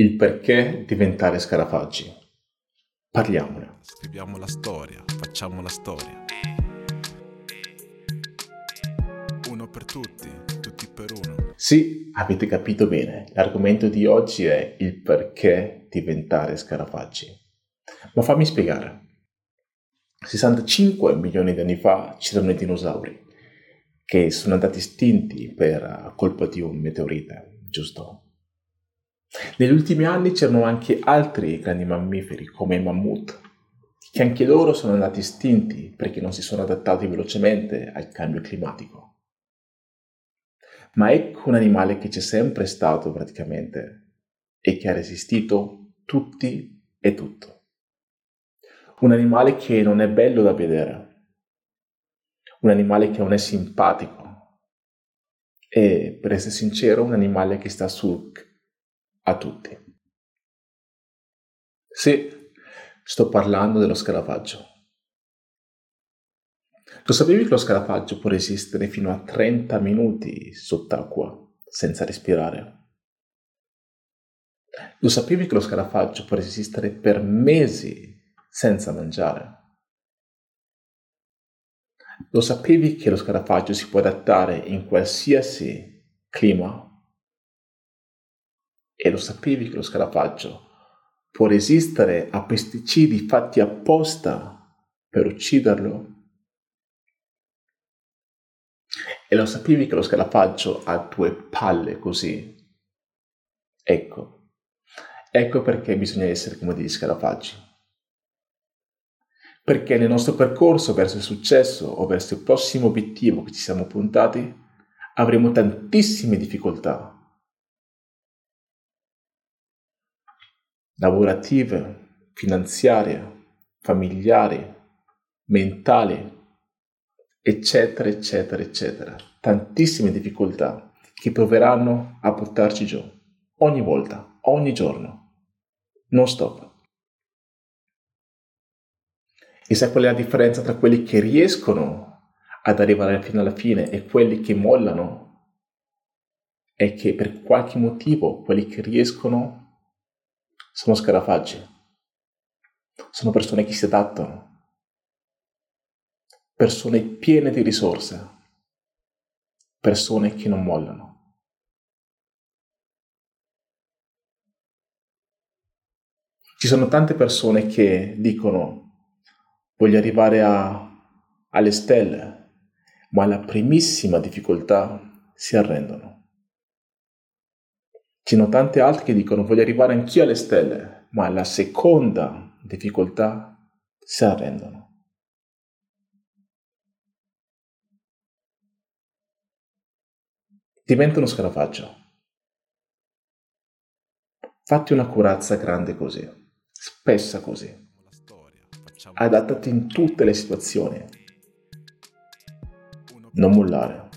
Il perché diventare scarafaggi. Parliamone. Scriviamo la storia, facciamo la storia. Uno per tutti, tutti per uno. Sì, avete capito bene. L'argomento di oggi è il perché diventare scarafaggi. Ma fammi spiegare. 65 milioni di anni fa c'erano i dinosauri che sono andati estinti per colpa di un meteorite, giusto? Negli ultimi anni c'erano anche altri grandi mammiferi come i mammut, che anche loro sono andati estinti perché non si sono adattati velocemente al cambio climatico. Ma ecco un animale che c'è sempre stato praticamente e che ha resistito tutti e tutto. Un animale che non è bello da vedere, un animale che non è simpatico e, per essere sincero, un animale che sta sul a tutti. Sì, sto parlando dello scarafaggio. Lo sapevi che lo scarafaggio può resistere fino a 30 minuti sott'acqua senza respirare? Lo sapevi che lo scarafaggio può resistere per mesi senza mangiare? Lo sapevi che lo scarafaggio si può adattare in qualsiasi clima e lo sapevi che lo scarafaggio può resistere a pesticidi fatti apposta per ucciderlo? E lo sapevi che lo scarafaggio ha due palle così? Ecco, ecco perché bisogna essere come degli scarafaggi. Perché nel nostro percorso verso il successo o verso il prossimo obiettivo che ci siamo puntati, avremo tantissime difficoltà lavorative, finanziarie, familiari, mentali, eccetera, eccetera, eccetera. Tantissime difficoltà che proveranno a portarci giù ogni volta, ogni giorno. Non stop. E sai qual è la differenza tra quelli che riescono ad arrivare fino alla fine e quelli che mollano? È che per qualche motivo quelli che riescono sono scarafaggi, sono persone che si adattano, persone piene di risorse, persone che non mollano. Ci sono tante persone che dicono voglio arrivare a, alle stelle, ma alla primissima difficoltà si arrendono. Ci sono tante altre che dicono voglio arrivare anch'io alle stelle, ma alla seconda difficoltà si arrendono. Diventa uno scarafaggio. Fatti una corazza grande così, spessa così, adattati in tutte le situazioni. Non mollare.